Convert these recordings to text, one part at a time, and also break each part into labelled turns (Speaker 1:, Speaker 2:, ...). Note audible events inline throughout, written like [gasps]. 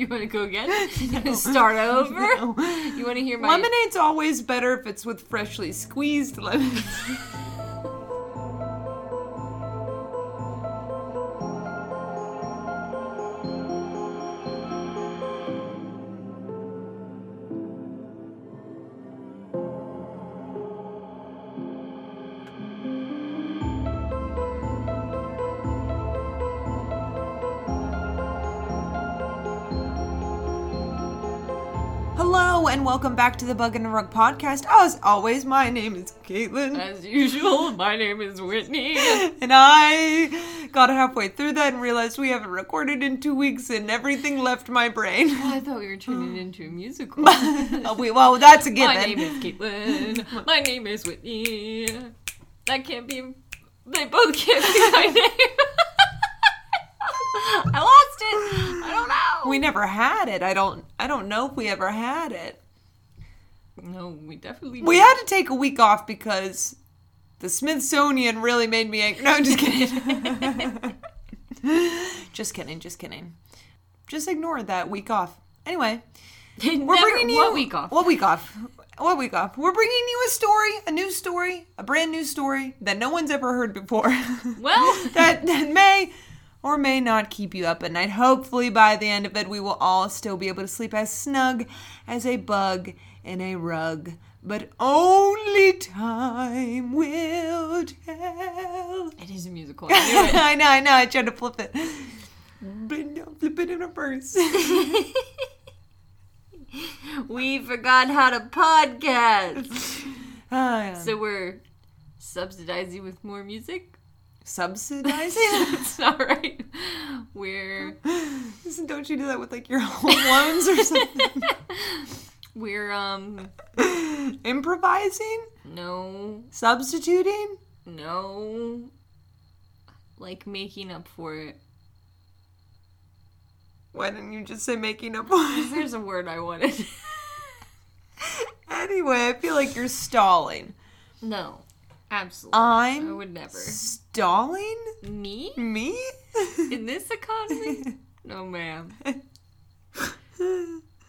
Speaker 1: You want to go again? [laughs] Start over? [laughs]
Speaker 2: No.
Speaker 1: You want to hear my
Speaker 2: Lemonade's always better if it's with freshly squeezed lemons. [laughs] welcome back to the Bug and the Rug podcast. As always, my name is Caitlin.
Speaker 1: As usual, my name is Whitney. [laughs]
Speaker 2: And I got halfway through that and realized we haven't recorded in two weeks and everything left my brain.
Speaker 1: Oh, I thought we were turning it [laughs] into a musical.
Speaker 2: Oh, wait, well, that's a given.
Speaker 1: My name is Caitlin. [laughs] My name is Whitney. That can't be. They both can't be my name. I lost it. I don't know.
Speaker 2: We never had it. I don't. I don't know if we ever had it.
Speaker 1: No, we definitely.
Speaker 2: We had to take a week off because the Smithsonian really made me angry. No, I'm just kidding. [laughs] just kidding. Just kidding. Just ignore that week off. Anyway, [laughs]
Speaker 1: We're
Speaker 2: we're bringing you
Speaker 1: what week off.
Speaker 2: What week off? What week off? We're bringing you a story, a new story, a brand new story that no one's ever heard before. [laughs]
Speaker 1: Well,
Speaker 2: that, that may or may not keep you up at night. Hopefully, by the end of it, we will all still be able to sleep as snug as a bug in a rug. But only time will tell.
Speaker 1: it is a musical. I. [laughs]
Speaker 2: I know, I know. I tried to flip it. But no, flip it in reverse. [laughs]
Speaker 1: We forgot how to podcast. [laughs]
Speaker 2: Ah,
Speaker 1: So we're subsidizing with more music?
Speaker 2: subsidizing?
Speaker 1: It's not right. We're
Speaker 2: Listen, don't you do that with like your loans or something?
Speaker 1: We're um
Speaker 2: Improvising?
Speaker 1: no
Speaker 2: Substituting?
Speaker 1: no like making up for it.
Speaker 2: Why didn't you just say making up? [laughs]
Speaker 1: There's a word I wanted. [laughs]
Speaker 2: Anyway, I feel like you're stalling.
Speaker 1: no. Absolutely. I'm
Speaker 2: I'm
Speaker 1: would never.
Speaker 2: stalling?
Speaker 1: Me?
Speaker 2: Me?
Speaker 1: In this economy? [laughs] No ma'am.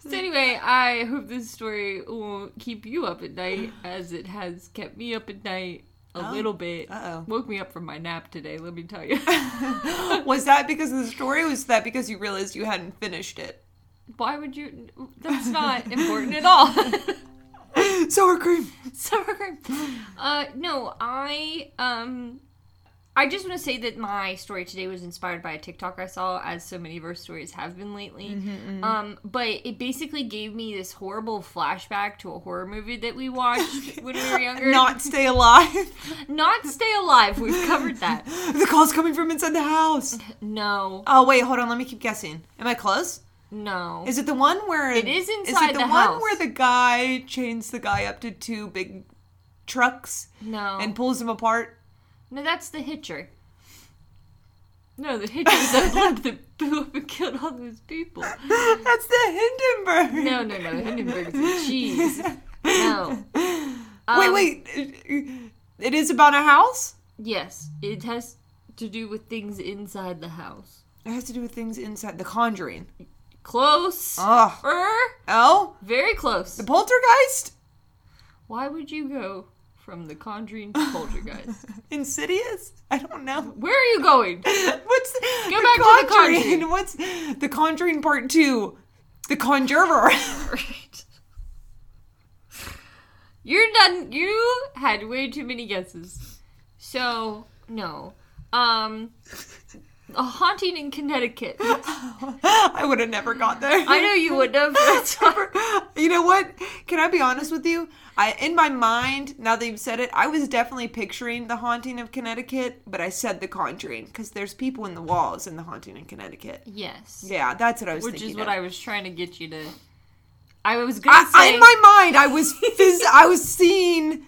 Speaker 1: So anyway, I hope this story won't keep you up at night [sighs] as it has kept me up at night a
Speaker 2: Oh.
Speaker 1: little bit.
Speaker 2: Uh-oh.
Speaker 1: Woke me up from my nap today, let me tell you. [laughs]
Speaker 2: was that because of the story? Or was that because you realized you hadn't finished it?
Speaker 1: Why would you? That's not important at all. [laughs]
Speaker 2: Sour cream. [laughs]
Speaker 1: Sour cream. Uh, no, I um, I just want to say that my story today was inspired by a TikTok I saw, as so many of our stories have been lately. Um, but it basically gave me this horrible flashback to a horror movie that we watched [laughs] when we were younger.
Speaker 2: Not stay alive. [laughs]
Speaker 1: Not Stay Alive. We've covered that. [laughs]
Speaker 2: the call's coming from inside the house.
Speaker 1: No,
Speaker 2: Oh wait, hold on. Let me keep guessing. Am I close?
Speaker 1: no.
Speaker 2: Is it the one where
Speaker 1: It is
Speaker 2: Is
Speaker 1: inside
Speaker 2: it the,
Speaker 1: the
Speaker 2: one
Speaker 1: house.
Speaker 2: where the guy chains the guy up to two big trucks
Speaker 1: no.
Speaker 2: and pulls them apart?
Speaker 1: No, that's the Hitcher. No, the Hitcher's the blood that blew up and killed all those people. [laughs]
Speaker 2: That's the Hindenburg.
Speaker 1: No, no, no. Hindenburg's a cheese. [laughs] No.
Speaker 2: wait,
Speaker 1: Um,
Speaker 2: wait. It is about a house.
Speaker 1: Yes, it has to do with things inside the house.
Speaker 2: It has to do with things inside the Conjuring.
Speaker 1: Close.
Speaker 2: Oh,
Speaker 1: Er,
Speaker 2: oh,
Speaker 1: very close.
Speaker 2: the Poltergeist.
Speaker 1: Why would you go from the Conjuring to [laughs] Poltergeist?
Speaker 2: Insidious. I don't know.
Speaker 1: Where are you going? [laughs]
Speaker 2: What's the,
Speaker 1: Go back to The Conjuring.
Speaker 2: What's the Conjuring Part Two? The Conjurer. [laughs]
Speaker 1: Right. You're done. You had way too many guesses. So no. Um, a haunting in Connecticut. [laughs]
Speaker 2: I would have never got there.
Speaker 1: I know you wouldn't have. [laughs]
Speaker 2: You know what? Can I be honest with you? I in my mind, now that you've said it, I was definitely picturing the haunting of Connecticut, but I said the conjuring because there's people in the walls in the haunting in Connecticut.
Speaker 1: yes.
Speaker 2: Yeah, that's what I was
Speaker 1: Which is what
Speaker 2: of.
Speaker 1: I was trying to get you to. I was gonna
Speaker 2: I-
Speaker 1: say.
Speaker 2: in my mind, I was phys- I was seeing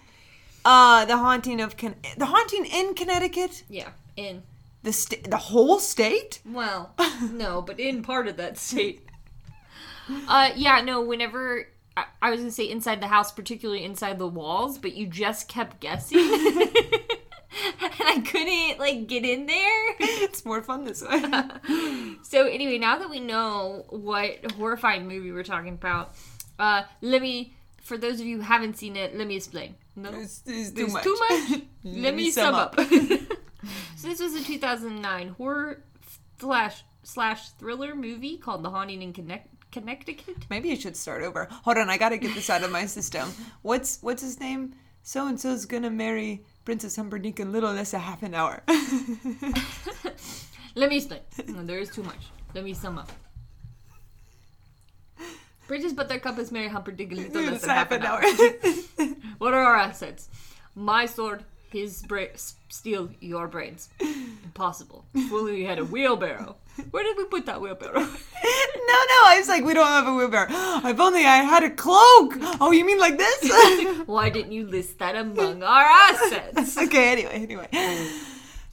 Speaker 2: uh the haunting of Con- the haunting in Connecticut,
Speaker 1: yeah. In.
Speaker 2: The sta- the whole state.
Speaker 1: Well, [laughs] no, but in part of that state. Uh, yeah, no. Whenever I, I was gonna say inside the house, particularly inside the walls, but you just kept guessing, [laughs] and I couldn't like get in there.
Speaker 2: it's more fun this way. [laughs]
Speaker 1: So anyway, now that we know what horrifying movie we're talking about, uh, let me, for those of you who haven't seen it, let me explain. No,
Speaker 2: It's, it's too much.
Speaker 1: too much. let me sum up. [laughs] so this was a 2009 horror slash slash thriller movie called The Haunting in Connect- Connecticut.
Speaker 2: Maybe I should start over. Hold on, I gotta get this out of my system. What's what's his name? So and so's gonna marry Princess Humperdinck in little less than half an hour. [laughs]
Speaker 1: Let me explain. No, there is too much. Let me sum up. Princess Buttercup is Mary Humperdinck in little less than
Speaker 2: half an hour. [laughs]
Speaker 1: What are our assets? My sword, his bra- s- steal your brains. Impossible. If only we had a wheelbarrow. Where did we put that wheelbarrow? [laughs]
Speaker 2: no, no, I was like, we don't have a wheelbarrow. [gasps] If only I had a cloak. Oh, you mean like this? [laughs] [laughs]
Speaker 1: Why didn't you list that among our assets?
Speaker 2: okay, anyway, anyway. [gasps]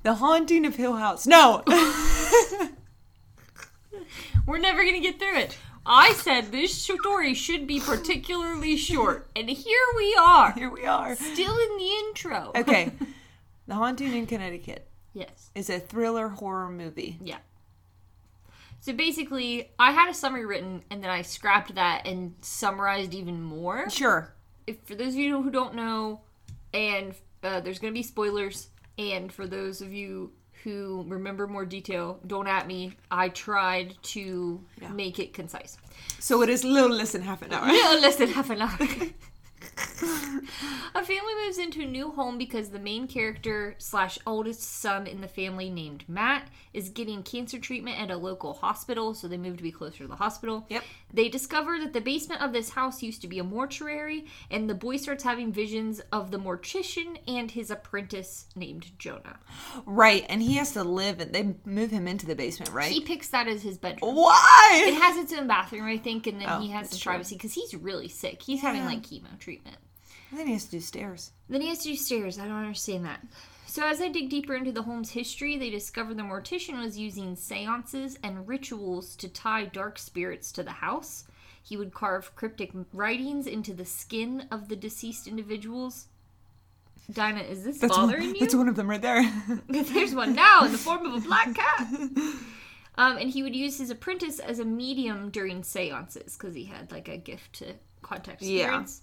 Speaker 2: The Haunting of Hill House. No.
Speaker 1: We're never gonna get through it. I said this story should be particularly short, and here we are,
Speaker 2: Here we are.
Speaker 1: still in the intro.
Speaker 2: Okay. [laughs] The Haunting in Connecticut
Speaker 1: Yes.
Speaker 2: is a thriller horror movie.
Speaker 1: Yeah. So basically, I had a summary written, and then I scrapped that and summarized even more.
Speaker 2: Sure.
Speaker 1: If for those of you who don't know, and uh, there's gonna be spoilers, and for those of you who remember more detail, don't at me. I tried to make it concise.
Speaker 2: So it is a little less than half an hour.
Speaker 1: No, less than half an [laughs] hour. a family moves into a new home because the main character slash oldest son in the family named Matt is getting cancer treatment at a local hospital, so they move to be closer to the hospital.
Speaker 2: Yep.
Speaker 1: They discover that the basement of this house used to be a mortuary, and the boy starts having visions of the mortician and his apprentice named Jonah.
Speaker 2: Right, and he has to live and they move him into the basement, right?
Speaker 1: He picks that as his bedroom.
Speaker 2: Why?
Speaker 1: It has its own bathroom, I think, and then
Speaker 2: Oh,
Speaker 1: he has privacy because he's really sick. He's having like chemo treatment.
Speaker 2: then he has to do stairs.
Speaker 1: Then he has to do stairs. I don't understand that. So, as I dig deeper into the home's history, they discover the mortician was using seances and rituals to tie dark spirits to the house. He would carve cryptic writings into the skin of the deceased individuals. Dinah, is this
Speaker 2: That's
Speaker 1: bothering
Speaker 2: one,
Speaker 1: you?
Speaker 2: That's one of them right there. [laughs]
Speaker 1: There's one now in the form of a black [laughs] cat. Um, and he would use his apprentice as a medium during seances because he had like a gift to contact
Speaker 2: Yeah.
Speaker 1: spirits.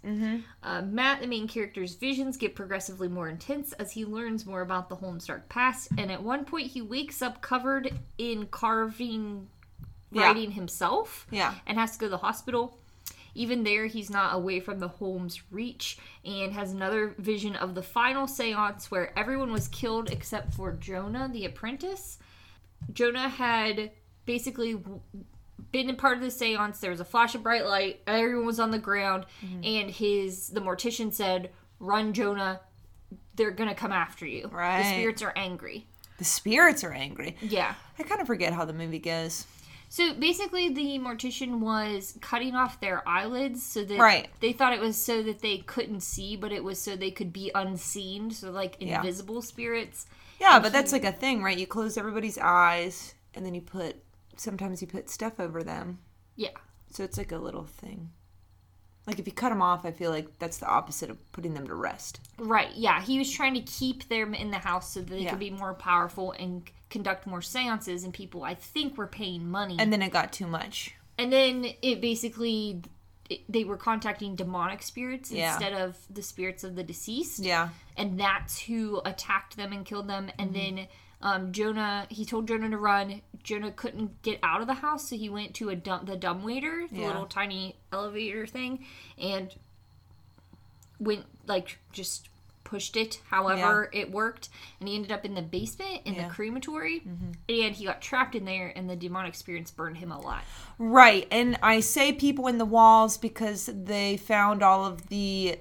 Speaker 1: Uh, Matt, the main character's visions get progressively more intense as he learns more about the home's dark past. And at one point, he wakes up covered in carving
Speaker 2: Yeah.
Speaker 1: writing himself
Speaker 2: Yeah.
Speaker 1: and has to go to the hospital. Even there, he's not away from the home's reach and has another vision of the final seance where everyone was killed except for Jonah, the apprentice. Jonah had basically been a part of the seance. There was a flash of bright light, everyone was on the ground, mm-hmm. and his the mortician said, Run, Jonah. They're gonna come after you.
Speaker 2: Right.
Speaker 1: The spirits are angry.
Speaker 2: the spirits are angry.
Speaker 1: Yeah.
Speaker 2: I kind of forget how the movie goes.
Speaker 1: So basically, the mortician was cutting off their eyelids so that
Speaker 2: Right.
Speaker 1: they thought it was so that they couldn't see, but it was so they could be unseen. So like
Speaker 2: Yeah.
Speaker 1: invisible spirits.
Speaker 2: Yeah, but that's like a thing, right? You close everybody's eyes and then you put sometimes you put stuff over them.
Speaker 1: Yeah,
Speaker 2: So it's like a little thing. Like if you cut them off, I feel like that's the opposite of putting them to rest.
Speaker 1: right. Yeah, he was trying to keep them in the house so that they
Speaker 2: Yeah.
Speaker 1: could be more powerful and conduct more seances. And people, I think, were paying money.
Speaker 2: And then it got too much.
Speaker 1: And then it basically. It, they were contacting demonic spirits
Speaker 2: Yeah.
Speaker 1: instead of the spirits of the deceased.
Speaker 2: Yeah.
Speaker 1: and that's who attacked them and killed them. And
Speaker 2: Mm-hmm.
Speaker 1: then um, Jonah, he told Jonah to run. Jonah couldn't get out of the house, so he went to a dumb, the dumbwaiter, the
Speaker 2: Yeah.
Speaker 1: little tiny elevator thing, and went like just pushed it. However, it worked, and he ended up in the basement in
Speaker 2: Yeah. Mm-hmm.
Speaker 1: the crematory, and he got trapped in there, and the demonic spirits burned him alive.
Speaker 2: Right. And I say people in the walls because they found all of the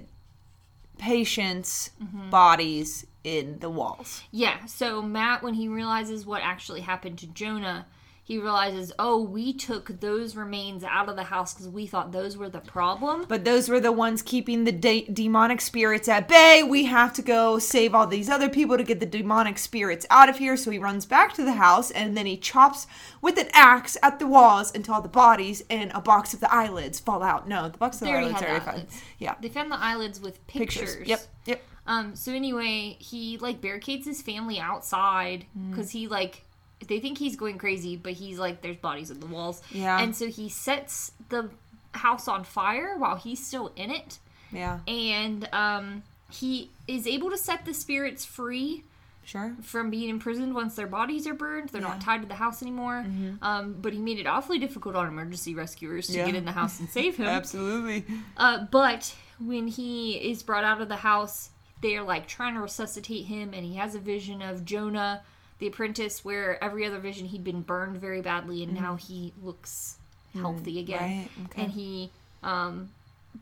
Speaker 2: patients' bodies in the walls.
Speaker 1: Yeah, so Matt, when he realizes what actually happened to Jonah, he realizes, oh, we took those remains out of the house because we thought those were the problem.
Speaker 2: But those were the ones keeping the de- demonic spirits at bay. We have to go save all these other people to get the demonic spirits out of here. So he runs back to the house and then he chops with an axe at the walls until the bodies and a box of the eyelids fall out. No, the box of the eyelids are
Speaker 1: the
Speaker 2: fine.
Speaker 1: eyelids.
Speaker 2: Yeah.
Speaker 1: They found the eyelids with pictures.
Speaker 2: Yep. Yep.
Speaker 1: Um, so anyway, he like barricades his family outside
Speaker 2: Mm.
Speaker 1: because he like they think he's going crazy, but he's like there's bodies on the walls.
Speaker 2: Yeah.
Speaker 1: And so he sets the house on fire while he's still in it,
Speaker 2: Yeah.
Speaker 1: and um, he is able to set the spirits free
Speaker 2: Sure.
Speaker 1: from being imprisoned once their bodies are burned. They're
Speaker 2: Yeah.
Speaker 1: not tied to the house anymore. Um, but he made it awfully difficult on emergency rescuers to
Speaker 2: Yeah.
Speaker 1: get in the house and save [laughs] him.
Speaker 2: Absolutely.
Speaker 1: Uh, but when he is brought out of the house, they're like trying to resuscitate him, and he has a vision of Jonah, the apprentice, where every other vision he'd been burned very badly, and now he looks healthy again.
Speaker 2: right, okay.
Speaker 1: And he um,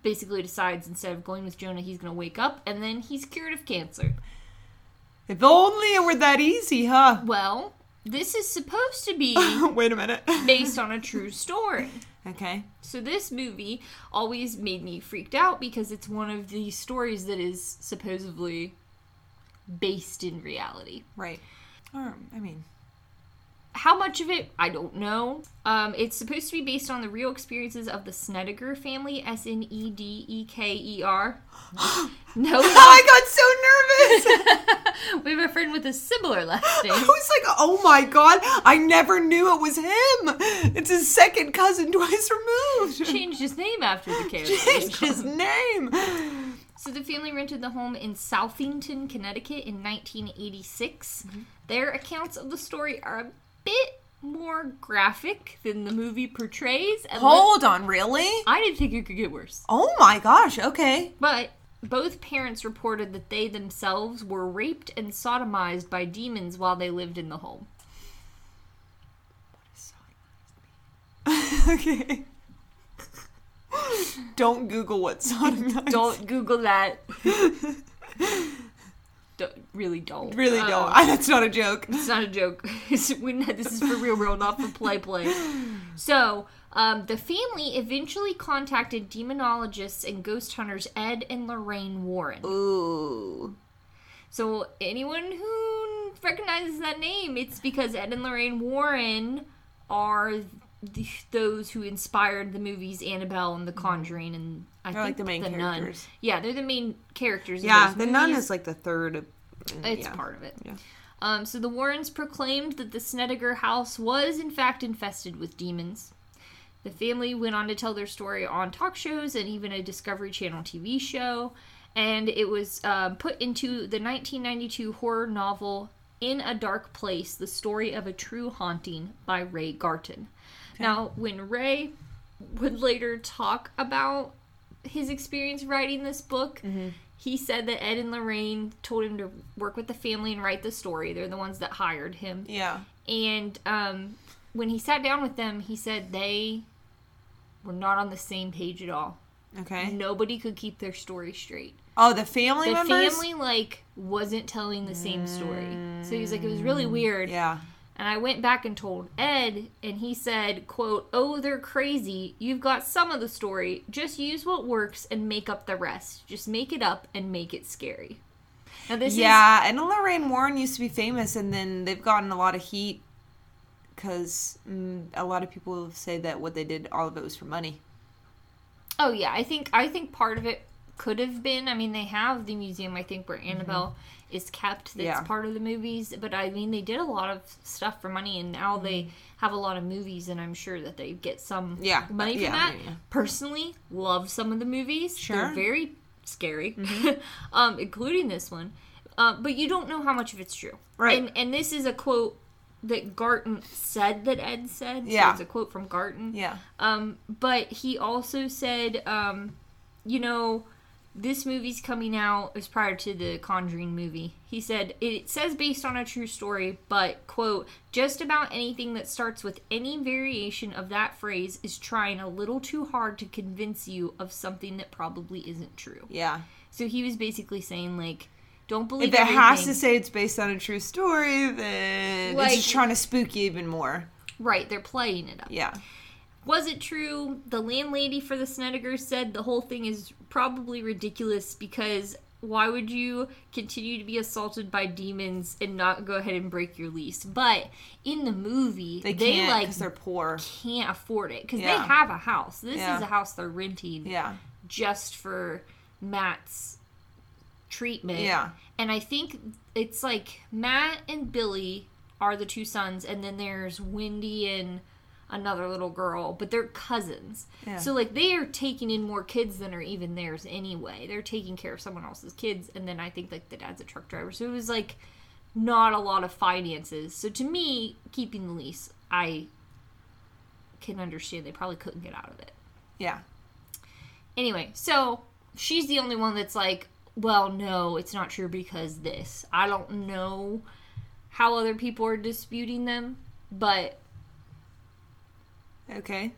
Speaker 1: basically decides instead of going with Jonah, he's going to wake up, and then he's cured of cancer.
Speaker 2: If only it were that easy, huh?
Speaker 1: Well, this is supposed to be [laughs]
Speaker 2: Wait a minute.
Speaker 1: based on a [laughs] true story.
Speaker 2: okay.
Speaker 1: So this movie always made me freaked out because it's one of the stories that is supposedly based in reality.
Speaker 2: Right. Or, I mean,
Speaker 1: How much of it, I don't know. Um, it's supposed to be based on the real experiences of the Snedeker family, S N E D E K E R. [gasps] [gasps] No, Oh
Speaker 2: I got so nervous. [laughs]
Speaker 1: we have a friend with a similar last [laughs] name.
Speaker 2: I was like, oh my god, I never knew it was him. It's his second cousin [laughs] twice removed.
Speaker 1: Changed his name after the [laughs] character.
Speaker 2: Changed his name.
Speaker 1: So the family rented the home in Southington, Connecticut in 1986. Mm-hmm. Their accounts of the story are a bit more graphic than the movie portrays.
Speaker 2: Hold on, really?
Speaker 1: I didn't think it could get worse.
Speaker 2: Oh my gosh, okay.
Speaker 1: But both parents reported that they themselves were raped and sodomized by demons while they lived in the home. [laughs]
Speaker 2: okay. [laughs] Don't Google what sodomized.
Speaker 1: Don't Google that. [laughs] don't, really don't.
Speaker 2: Really
Speaker 1: Um,
Speaker 2: don't. I, that's not a joke.
Speaker 1: It's not a joke. We- this is for real, real, not for play, play. So, um, the family eventually contacted demonologists and ghost hunters Ed and Lorraine Warren.
Speaker 2: Ooh.
Speaker 1: So, anyone who recognizes that name, it's because Ed and Lorraine Warren are the, those who inspired the movies Annabelle and The Conjuring, and I
Speaker 2: They're, like,
Speaker 1: think
Speaker 2: the main
Speaker 1: Nun.
Speaker 2: characters.
Speaker 1: Yeah, they're the main characters.
Speaker 2: Yeah, the nun is like the third. Of,
Speaker 1: It's
Speaker 2: yeah.
Speaker 1: part of it.
Speaker 2: Yeah.
Speaker 1: Um, so the Warrens proclaimed that the Snedeker house was in fact infested with demons. The family went on to tell their story on talk shows and even a Discovery Channel TV show, and it was um, put into the 1992 horror novel In a Dark Place: The Story of a True Haunting by Ray Garton. Now, when Ray would later talk about his experience writing this book, he said that Ed and Lorraine told him to work with the family and write the story. They're the ones that hired him.
Speaker 2: Yeah.
Speaker 1: And um, when he sat down with them, he said they were not on the same page at all.
Speaker 2: Okay.
Speaker 1: Nobody could keep their story straight.
Speaker 2: Oh, the family
Speaker 1: The
Speaker 2: members.
Speaker 1: family like wasn't telling the same story. So he's like, it was really mm, weird.
Speaker 2: Yeah.
Speaker 1: And I went back and told Ed, and he said, quote, Oh, they're crazy. You've got some of the story. Just use what works and make up the rest. Just make it up and make it scary. Now this is
Speaker 2: Yeah, and Lorraine Warren used to be famous, and then they've gotten a lot of heat because mm, a lot of people say that what they did, all of it was for money.
Speaker 1: Oh yeah, I think I think part of it could have been. I mean, they have the museum. I think where Annabelle is kept. That's
Speaker 2: Yeah.
Speaker 1: part of the movies. But I mean, they did a lot of stuff for money, and now they have a lot of movies, and I'm sure that they get some
Speaker 2: Yeah,
Speaker 1: money from
Speaker 2: yeah,
Speaker 1: that.
Speaker 2: yeah, yeah.
Speaker 1: Personally, love some of the movies.
Speaker 2: Sure.
Speaker 1: They're very scary, [laughs] um, including this one. Uh, but you don't know how much of it's true.
Speaker 2: Right.
Speaker 1: And and this is a quote that Garton said that Ed said. So
Speaker 2: Yeah.
Speaker 1: it's a quote from Garton.
Speaker 2: Yeah.
Speaker 1: Um, but he also said, um, you know, this movie's coming out is prior to the Conjuring movie. He said it says based on a true story, but quote, just about anything that starts with any variation of that phrase is trying a little too hard to convince you of something that probably isn't true.
Speaker 2: Yeah.
Speaker 1: So he was basically saying like, don't believe it.
Speaker 2: If it has to say it's based on a true story, then
Speaker 1: Like-
Speaker 2: it's just trying to spook you even more.
Speaker 1: right, they're playing it up.
Speaker 2: Yeah.
Speaker 1: Was it true? The landlady for the Snedekers said the whole thing is probably ridiculous because why would you continue to be assaulted by demons and not go ahead and break your lease? But in the movie,
Speaker 2: They
Speaker 1: they, like
Speaker 2: they're poor.
Speaker 1: can't afford it because
Speaker 2: Yeah.
Speaker 1: they have a house. This
Speaker 2: Yeah.
Speaker 1: is a house they're renting
Speaker 2: Yeah.
Speaker 1: just for Matt's treatment.
Speaker 2: Yeah.
Speaker 1: And I think it's like Matt and Billy are the two sons, and then there's Wendy and another little girl, but they're cousins.
Speaker 2: Yeah.
Speaker 1: So like they are taking in more kids than are even theirs anyway. They're taking care of someone else's kids, and then I think like the dad's a truck driver. So it was like not a lot of finances. So to me, keeping the lease, I can understand they probably couldn't get out of it.
Speaker 2: Yeah.
Speaker 1: Anyway, so she's the only one that's like, well, no, it's not true because this. I don't know how other people are disputing them, but
Speaker 2: Okay.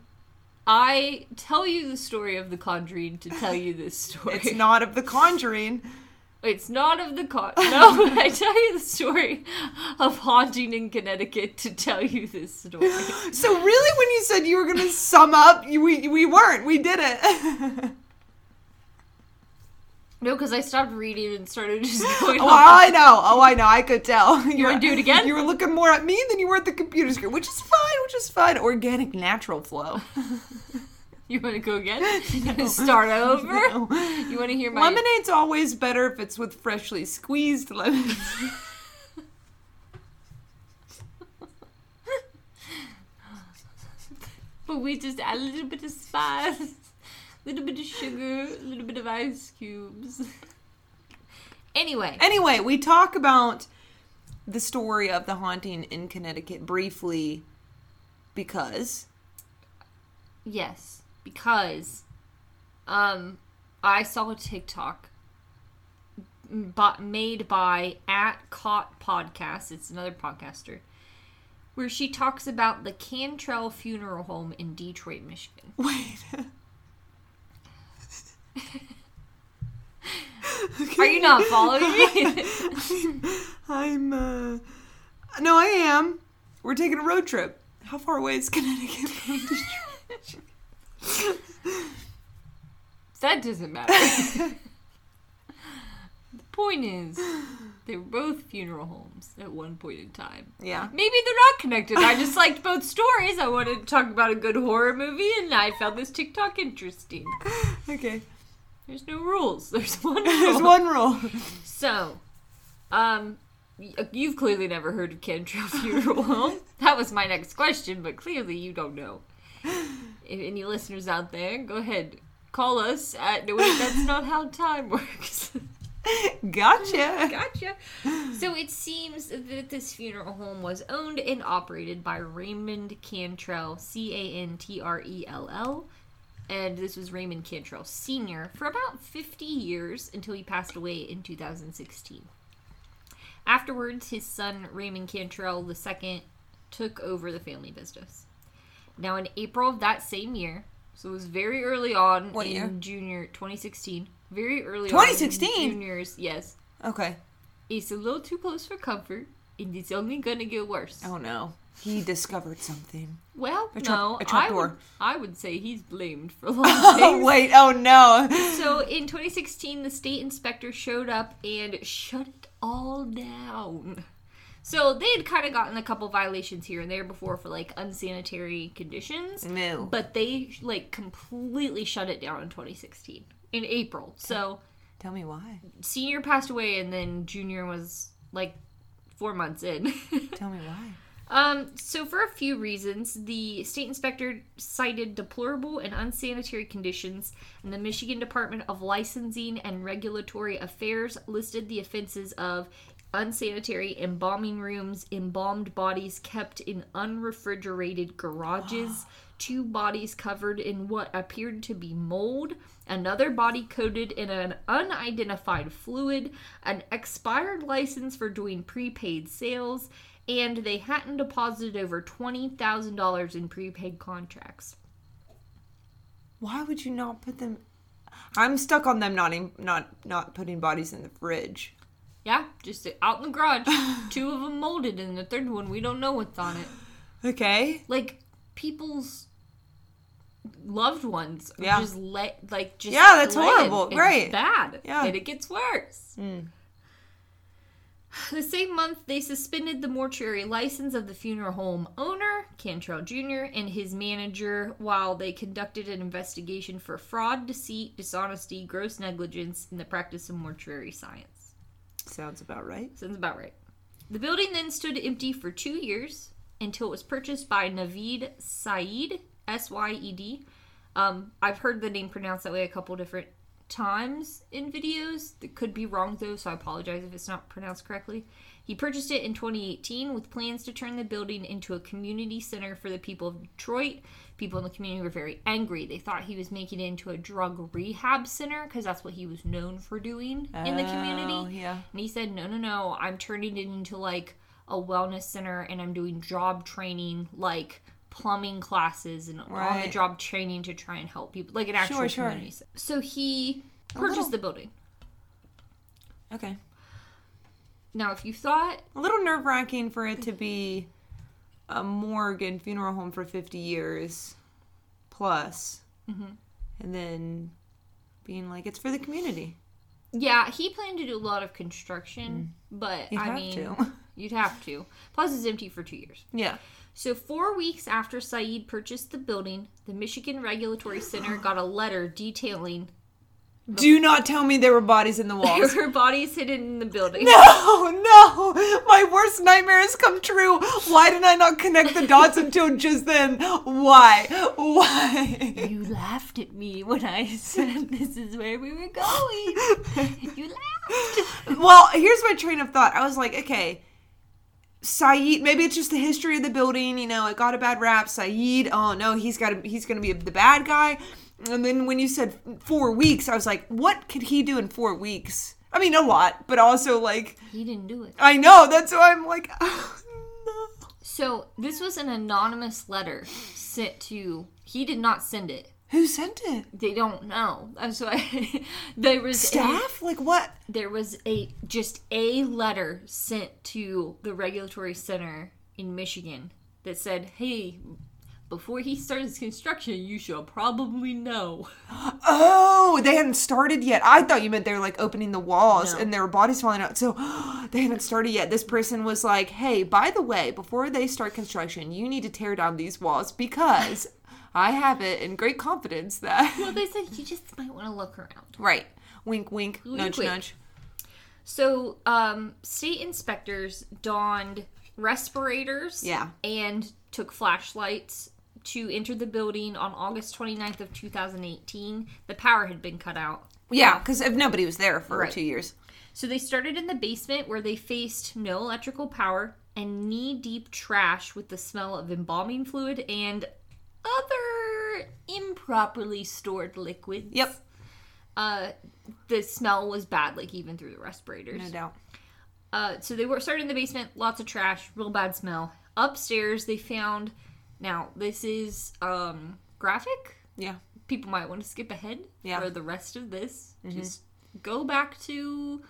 Speaker 1: I tell you the story of the Conjuring to tell you this [laughs] story.
Speaker 2: It's not of the Conjuring.
Speaker 1: It's not of the con. [laughs] No, I tell you the story of haunting in Connecticut to tell you this story. [gasps]
Speaker 2: So really, when you said you were going to sum up, you, we we weren't. We did it. [laughs]
Speaker 1: No, because I stopped reading and started just [laughs] going.
Speaker 2: oh. I know. Oh, I know. I could tell. You
Speaker 1: wanna do it again? [laughs]
Speaker 2: You were looking more at me than you were at the computer screen, which is fine. Which is fine. Organic, natural flow. [laughs]
Speaker 1: You want to go again? Want to start over?
Speaker 2: No.
Speaker 1: You want to hear my
Speaker 2: Lemonade's always better if it's with freshly squeezed lemons.
Speaker 1: But we just add a little bit of spice, little bit of sugar, a little bit of ice cubes. [laughs] Anyway,
Speaker 2: Anyway, we talk about the story of the haunting in Connecticut briefly because
Speaker 1: yes, because um, I saw a TikTok bought, made by at Caught Podcast. It's another podcaster. Where she talks about the Cantrell Funeral Home in Detroit, Michigan. [laughs]
Speaker 2: wait. [laughs]
Speaker 1: Are you not following me? [laughs]
Speaker 2: I'm uh no, I am. We're taking a road trip. How far away is Connecticut from Detroit? [laughs]
Speaker 1: that doesn't matter. the point is, they were both funeral homes at one point in time.
Speaker 2: yeah.
Speaker 1: Maybe they're not connected. I just liked both stories. I wanted to talk about a good horror movie, and I found this TikTok interesting.
Speaker 2: Okay.
Speaker 1: There's no rules. [laughs] There's one
Speaker 2: There's
Speaker 1: rule.
Speaker 2: one rule.
Speaker 1: So, um, you've clearly never heard of Cantrell Funeral Home. That was my next question, but clearly you don't know. If any listeners out there, go ahead, call us at. No, wait, that's not how time works. [laughs]
Speaker 2: Gotcha.
Speaker 1: gotcha. So it seems that this funeral home was owned and operated by Raymond Cantrell, C A N T R E L L. And this was Raymond Cantrell Sr. for about 50 years until he passed away in 2016. Afterwards, his son Raymond Cantrell II took over the family business. Now, in April of that same year, so it was very early on
Speaker 2: What
Speaker 1: in
Speaker 2: year?
Speaker 1: junior 2016, very early
Speaker 2: 2016?
Speaker 1: on in juniors, yes.
Speaker 2: Okay.
Speaker 1: It's a little too close for comfort, and it's only gonna get worse.
Speaker 2: Oh no. He discovered something.
Speaker 1: Well,
Speaker 2: A trap-
Speaker 1: no,
Speaker 2: a
Speaker 1: I would, I would say he's blamed for a [laughs] lot of
Speaker 2: Oh wait, oh no.
Speaker 1: So in 2016, the state inspector showed up and shut it all down. So they had kind of gotten a couple violations here and there before for like unsanitary conditions,
Speaker 2: No.
Speaker 1: but they like completely shut it down in 2016 in April. So
Speaker 2: Tell me why.
Speaker 1: senior passed away and then junior was like four months in. [laughs]
Speaker 2: Tell me why.
Speaker 1: Um, so for a few reasons, the state inspector cited deplorable and unsanitary conditions, and the Michigan Department of Licensing and Regulatory Affairs listed the offenses of unsanitary embalming rooms, embalmed bodies kept in unrefrigerated garages, [sighs] two bodies covered in what appeared to be mold, another body coated in an unidentified fluid, an expired license for doing prepaid sales, and they hadn't deposited over $20,000 in prepaid contracts.
Speaker 2: Why would you not put them I'm stuck on them not in, not not putting bodies in the fridge.
Speaker 1: Yeah, just out in the garage. [laughs] Two of them molded, and the third one, we don't know what's on it.
Speaker 2: Okay.
Speaker 1: Like, people's loved ones
Speaker 2: Yeah.
Speaker 1: just let, like, just.
Speaker 2: Yeah, that's horrible.
Speaker 1: It's
Speaker 2: Right.
Speaker 1: bad.
Speaker 2: Yeah.
Speaker 1: And it gets worse. Mm. [laughs] The same month, they suspended the mortuary license of the funeral home owner, Cantrell Jr., and his manager while they conducted an investigation for fraud, deceit, dishonesty, gross negligence in the practice of mortuary science.
Speaker 2: Sounds about right.
Speaker 1: Sounds about right. The building then stood empty for two years until it was purchased by Naveed Syed, S Y E D. Um, I've heard the name pronounced that way a couple different times in videos. That could be wrong though, so I apologize if it's not pronounced correctly. He purchased it in 2018 with plans to turn the building into a community center for the people of Detroit. People in the community were very angry. They thought he was making it into a drug rehab center because that's what he was known for doing in the
Speaker 2: Oh,
Speaker 1: community.
Speaker 2: yeah.
Speaker 1: And he said, no, no, no, I'm turning it into like a wellness center and I'm doing job training, like plumbing classes and on the job training to try and help people, like an actual
Speaker 2: Sure, sure.
Speaker 1: community. center. So he purchased
Speaker 2: little-
Speaker 1: the building.
Speaker 2: Okay.
Speaker 1: Now, if you thought,
Speaker 2: A little nerve wracking for it to be a morgue and funeral home for 50 years plus.
Speaker 1: Mm-hmm.
Speaker 2: And then being like, it's for the community.
Speaker 1: yeah, he planned to do a lot of construction, but
Speaker 2: Mm. You'd
Speaker 1: I
Speaker 2: have
Speaker 1: mean,
Speaker 2: to. [laughs]
Speaker 1: you'd have to. Plus, it's empty for two years.
Speaker 2: Yeah.
Speaker 1: So, four weeks after Syed purchased the building, the Michigan Regulatory Center got a letter detailing
Speaker 2: Do not tell me there were bodies in the [laughs] walls.
Speaker 1: her bodies hidden in the building.
Speaker 2: No, no. My worst nightmare has come true. Why did I not connect the dots until just then? Why? Why?
Speaker 1: You laughed at me when I said this is where we were going. You laughed.
Speaker 2: Well, here's my train of thought. I was like, okay, Syed. Maybe it's just the history of the building. You know, it got a bad rap. Syed. Oh no, he's got. To, he's going to be the bad guy. And then when you said four weeks, I was like, what could he do in four weeks? I mean, a lot, but also like,
Speaker 1: He didn't do it.
Speaker 2: I know. That's why I'm like, [laughs] oh, no.
Speaker 1: So this was an anonymous letter sent to. He did not send it.
Speaker 2: Who sent it?
Speaker 1: They don't know. That's [laughs] why there was a-
Speaker 2: Staff? Like what?
Speaker 1: there was a just a letter sent to the regulatory center in Michigan that said, "Hey, before he starts construction, you should probably know." [gasps]
Speaker 2: Oh, they hadn't started yet. I thought you meant they were like opening the walls
Speaker 1: No.
Speaker 2: and there were bodies falling out. So [gasps] they hadn't started yet. This person was like, hey, by the way, before they start construction, you need to tear down these walls because I have it in great confidence that. [laughs]
Speaker 1: Well, they said you just might want to look around.
Speaker 2: right. Wink, wink,
Speaker 1: Wink,
Speaker 2: nudge,
Speaker 1: wink.
Speaker 2: nudge.
Speaker 1: So, um, state inspectors donned respirators
Speaker 2: Yeah.
Speaker 1: and took flashlights to enter the building on August 29th of 2018. The power had been cut out.
Speaker 2: Yeah, because if nobody was there for
Speaker 1: Right.
Speaker 2: two years.
Speaker 1: So they started in the basement where they faced no electrical power and knee-deep trash with the smell of embalming fluid and other improperly stored liquids.
Speaker 2: Yep.
Speaker 1: Uh, the smell was bad, like even through the respirators.
Speaker 2: No doubt.
Speaker 1: Uh, so they were started in the basement, lots of trash, real bad smell. Upstairs, they found. Now this is um, graphic.
Speaker 2: Yeah.
Speaker 1: People might want to skip ahead
Speaker 2: Yeah.
Speaker 1: for the rest of this. Just go back to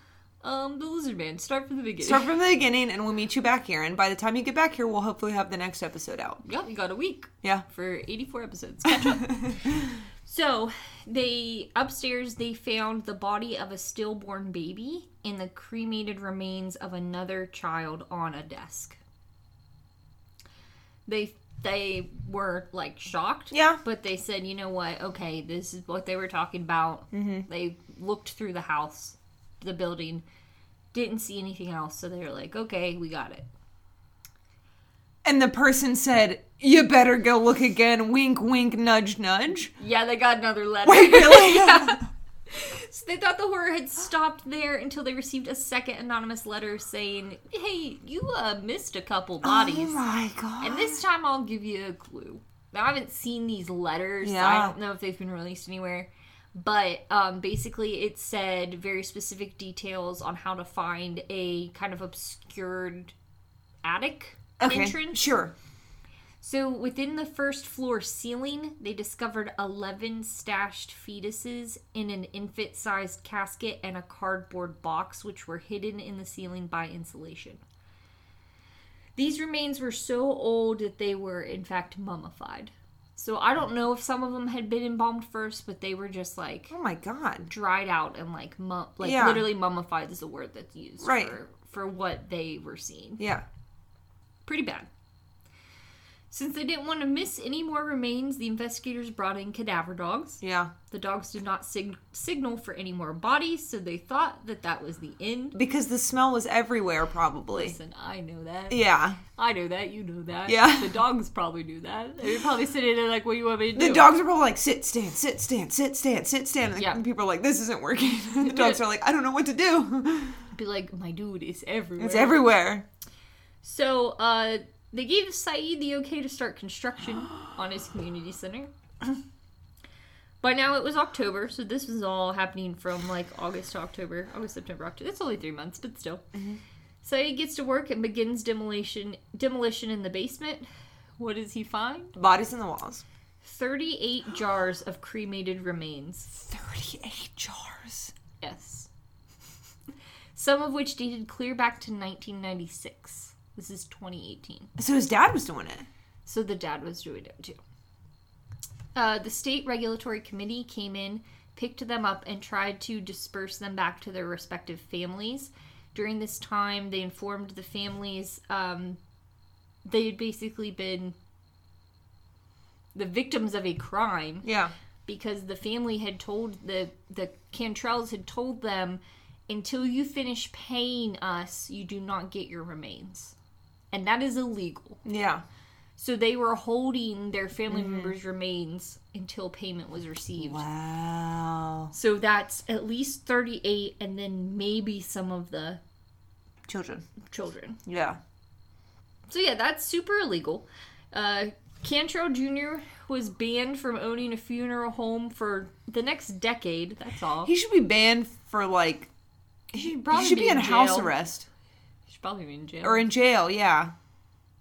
Speaker 1: um, the Lizard Man. Start from the beginning.
Speaker 2: Start from the [laughs] beginning and we'll meet you back here. And by the time you get back here, we'll hopefully have the next episode out.
Speaker 1: Yep, you got a week
Speaker 2: Yeah.
Speaker 1: for 84 episodes. [laughs] Catch up. [laughs] so they upstairs they found the body of a stillborn baby and the cremated remains of another child on a desk. They they were like shocked.
Speaker 2: Yeah.
Speaker 1: But they said, you know what? Okay, this is what they were talking about. Mm-hmm. They looked through the house, the building, didn't see anything else. So they were like, okay, we got it.
Speaker 2: And the person said, you better go look again. Wink, wink, nudge, nudge.
Speaker 1: Yeah, they got another letter.
Speaker 2: Wait, really? [laughs]
Speaker 1: yeah. [laughs] So they thought the horror had stopped there until they received a second anonymous letter saying, "Hey, you uh, missed a couple bodies."
Speaker 2: Oh my god.
Speaker 1: and this time I'll give you a clue. Now I haven't seen these letters. so
Speaker 2: Yeah.
Speaker 1: I don't know if they've been released anywhere. But um, basically, it said very specific details on how to find a kind of obscured attic
Speaker 2: okay,
Speaker 1: entrance.
Speaker 2: sure.
Speaker 1: So within the first floor ceiling, they discovered 11 stashed fetuses in an infant-sized casket and a cardboard box which were hidden in the ceiling by insulation. These remains were so old that they were in fact mummified. So I don't know if some of them had been embalmed first, but they were just like
Speaker 2: Oh my god.
Speaker 1: dried out and like mum- like
Speaker 2: Yeah.
Speaker 1: literally mummified is the word that's used
Speaker 2: Right.
Speaker 1: for for what they were seeing.
Speaker 2: Yeah.
Speaker 1: Pretty bad. Since they didn't want to miss any more remains, the investigators brought in cadaver dogs.
Speaker 2: Yeah.
Speaker 1: The dogs did not sig- signal for any more bodies, so they thought that that was the end.
Speaker 2: Because the smell was everywhere, probably.
Speaker 1: Listen, I know that.
Speaker 2: Yeah.
Speaker 1: I know that. You know that.
Speaker 2: Yeah.
Speaker 1: The dogs probably knew that. They're probably sitting there like, "What do you want me to do?"
Speaker 2: The dogs are probably like, sit, stand, sit, stand, sit, stand, sit, stand. And
Speaker 1: Yeah.
Speaker 2: people are like, this isn't working. [laughs] the dogs are like, I don't know what to do.
Speaker 1: Be like, "My dude is everywhere."
Speaker 2: It's everywhere.
Speaker 1: So, uh, they gave Syed the okay to start construction [gasps] on his community center. By now it was October, so this was all happening from like August to October, August, September, October. It's only three months, but still. Mm-hmm. Syed gets to work and begins demolition demolition in the basement. What does he find?
Speaker 2: Bodies in the walls.
Speaker 1: Thirty-eight jars of cremated remains.
Speaker 2: 38 jars.
Speaker 1: Yes. Some of which dated clear back to 1996. This is 2018.
Speaker 2: So his dad was doing it.
Speaker 1: So the dad was doing it too. Uh, the state regulatory committee came in, picked them up, and tried to disperse them back to their respective families. During this time, they informed the families um, they had basically been the victims of a crime
Speaker 2: Yeah.
Speaker 1: because the family had told the the Cantrells had told them until you finish paying us, you do not get your remains. And that is illegal.
Speaker 2: Yeah.
Speaker 1: So they were holding their family members' remains until payment was received.
Speaker 2: Wow.
Speaker 1: So that's at least 38 and then maybe some of the
Speaker 2: Children.
Speaker 1: children.
Speaker 2: Yeah.
Speaker 1: So yeah, that's super illegal. Uh, Cantrell Jr. was banned from owning a funeral home for the next decade. That's all.
Speaker 2: He should be banned for like.
Speaker 1: He should
Speaker 2: He should be in house
Speaker 1: jail.
Speaker 2: arrest
Speaker 1: should probably be in jail.
Speaker 2: or in jail. Yeah.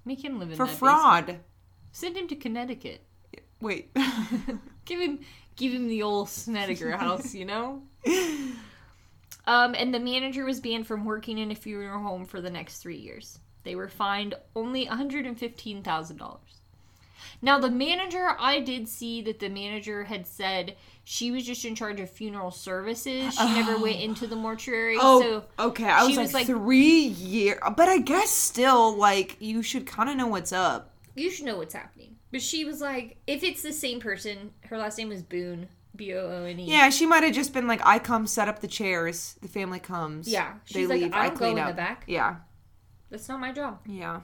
Speaker 1: Make him live in
Speaker 2: For
Speaker 1: that
Speaker 2: fraud.
Speaker 1: basement. Send him to Connecticut.
Speaker 2: Wait. [laughs] [laughs]
Speaker 1: Give him, give him the old Snedeker house. You know. [laughs] Um, and the manager was banned from working in a funeral home for the next three years. They were fined only one hundred and fifteen thousand dollars. Now the manager, I did see that the manager had said she was just in charge of funeral services. She never oh. went into the mortuary.
Speaker 2: Oh,
Speaker 1: so
Speaker 2: okay. I was, like,
Speaker 1: was like-
Speaker 2: three years, but I guess still, like, you should kind of know what's up.
Speaker 1: you should know what's happening. But she was like, if it's the same person, her last name was Boone, B O O N E.
Speaker 2: Yeah, she might have just been like, I come set up the chairs. The family comes.
Speaker 1: Yeah,
Speaker 2: they
Speaker 1: she's like,
Speaker 2: leave.
Speaker 1: "I
Speaker 2: I clean
Speaker 1: in
Speaker 2: up.
Speaker 1: the back."
Speaker 2: Yeah,
Speaker 1: That's not my job.
Speaker 2: yeah.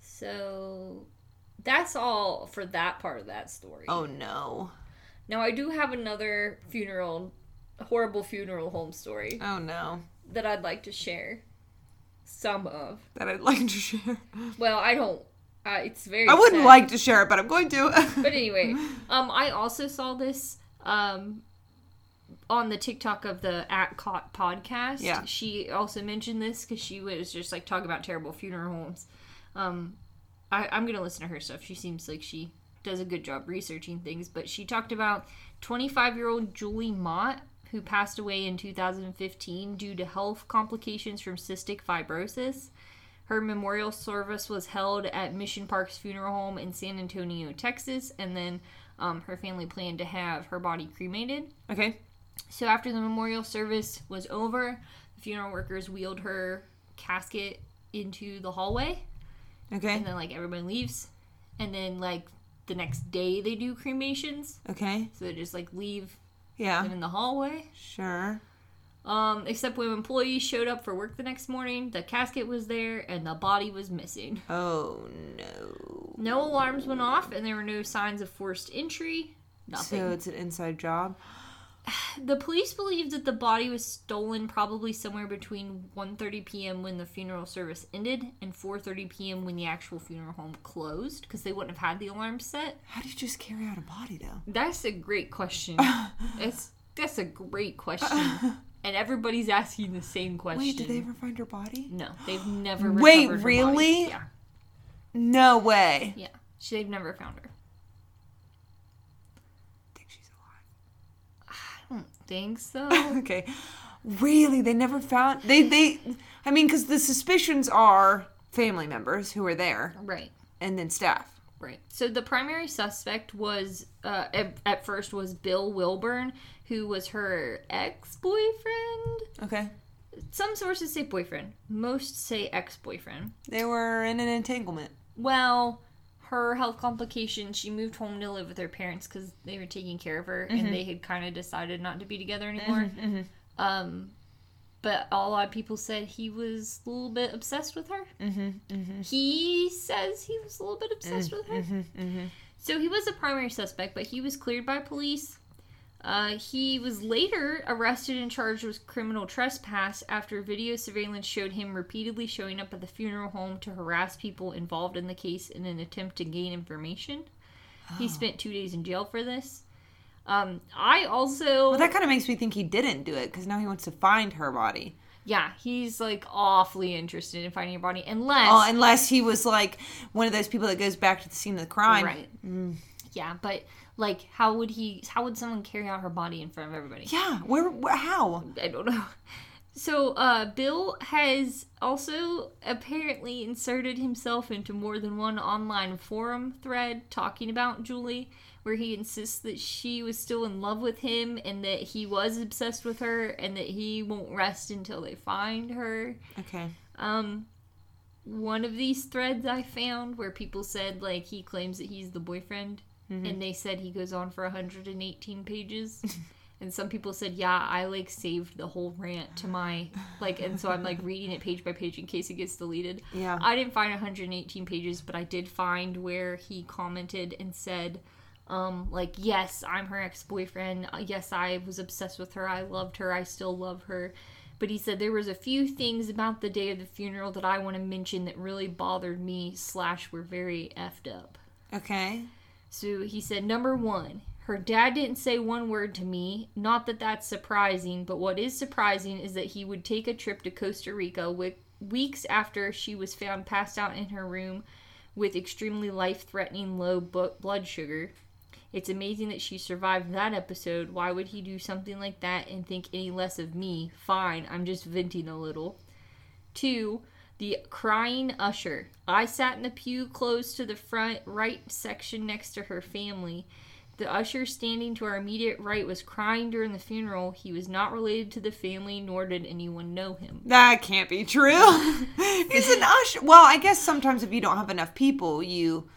Speaker 1: So that's all for that part of that story.
Speaker 2: Oh no.
Speaker 1: Now I do have another funeral, horrible funeral home story
Speaker 2: Oh no.
Speaker 1: that I'd like to share. Some of.
Speaker 2: That I'd like to share. [laughs]
Speaker 1: Well, I don't. Uh, it's very.
Speaker 2: I wouldn't
Speaker 1: sad.
Speaker 2: like to share it, but I'm going to. [laughs]
Speaker 1: But anyway, um, I also saw this um on the TikTok of the At Caught podcast.
Speaker 2: Yeah.
Speaker 1: She also mentioned this because she was just like talking about terrible funeral homes. Um, I, I'm gonna listen to her stuff. She seems like she does a good job researching things. But she talked about 25 year old Julie Mott who passed away in 2015 due to health complications from cystic fibrosis. Her memorial service was held at Mission Parks Funeral Home in San Antonio, Texas, and then um, her family planned to have her body cremated.
Speaker 2: okay.
Speaker 1: So after the memorial service was over, the funeral workers wheeled her casket into the hallway,
Speaker 2: Okay.
Speaker 1: and then like everybody leaves, and then like the next day they do cremations,
Speaker 2: Okay.
Speaker 1: so they just like leave
Speaker 2: Yeah.
Speaker 1: them in the hallway.
Speaker 2: Sure.
Speaker 1: Um, except when employees showed up for work the next morning, the casket was there and the body was missing.
Speaker 2: Oh no.
Speaker 1: No alarms went off, and there were no signs of forced entry. Nothing.
Speaker 2: So it's an inside job. [sighs]
Speaker 1: The police believe that the body was stolen probably somewhere between 1:30 p.m. when the funeral service ended and 4:30 p.m. when the actual funeral home closed because they wouldn't have had the alarm set.
Speaker 2: How do you just carry out a body though?
Speaker 1: That's a great question. [laughs] it's that's a great question, [laughs] and everybody's asking the same question.
Speaker 2: Wait, did they ever find her body?
Speaker 1: No, they've [gasps] never.
Speaker 2: Wait, really?
Speaker 1: body. Yeah,
Speaker 2: No way.
Speaker 1: yeah. So they've never found her.
Speaker 2: I think she's alive.
Speaker 1: I don't think so. [laughs]
Speaker 2: okay. Really? They never found they they I mean cuz the suspicions are family members who were there
Speaker 1: right.
Speaker 2: and then staff.
Speaker 1: Right. So the primary suspect was uh, at, at first was Bill Wilburn, who was her ex boyfriend.
Speaker 2: Okay.
Speaker 1: Some sources say boyfriend. Most say ex-boyfriend.
Speaker 2: They were in an entanglement.
Speaker 1: Well, her health complications, she moved home to live with her parents because they were taking care of her and mm-hmm. they had kind of decided not to be together mm-hmm, anymore. Mm-hmm. Um, but a lot of people said he was a little bit obsessed with her. He says he was a little bit obsessed mm, with her. So he was a primary suspect, but he was cleared by police. Uh, he was later arrested and charged with criminal trespass after video surveillance showed him repeatedly showing up at the funeral home to harass people involved in the case in an attempt to gain information. He spent two days in jail for this. Um, I also,
Speaker 2: Well, that kind of makes me think he didn't do it because now he wants to find her body.
Speaker 1: yeah, he's like awfully interested in finding your body, unless
Speaker 2: Oh, unless he was like one of those people that goes back to the scene of the crime.
Speaker 1: right, yeah, but like, how would he? How would someone carry out her body in front of everybody?
Speaker 2: Yeah. Where? where how?
Speaker 1: I don't know. [laughs] So, uh, Bill has also apparently inserted himself into more than one online forum thread talking about Julie, where he insists that she was still in love with him and that he was obsessed with her and that he won't rest until they find her.
Speaker 2: Okay.
Speaker 1: Um, one of these threads I found where people said like he claims that he's the boyfriend, and they said he goes on for 118 pages. [laughs] and some people said, "Yeah, I like saved the whole rant to my like," and so I'm like [laughs] reading it page by page in case it gets deleted.
Speaker 2: Yeah.
Speaker 1: I didn't find 118 pages, but I did find where he commented and said. Um, like yes, I'm her ex-boyfriend. Uh, Yes, I was obsessed with her. I loved her. I still love her. But he said there was a few things about the day of the funeral that I want to mention that really bothered me slash were very effed up.
Speaker 2: Okay.
Speaker 1: So he said number one, her dad didn't say one word to me. Not that that's surprising, but what is surprising is that he would take a trip to Costa Rica wi- weeks after she was found passed out in her room with extremely life-threatening low bu- blood sugar. It's amazing that she survived that episode. Why would he do something like that and think any less of me? Fine, I'm just venting a little. Two, the crying usher. I sat in the pew close to the front right section next to her family. The usher standing to our immediate right was crying during the funeral. He was not related to the family, nor did anyone know him.
Speaker 2: That can't be true. [laughs] He's an usher. Well, I guess sometimes if you don't have enough people, you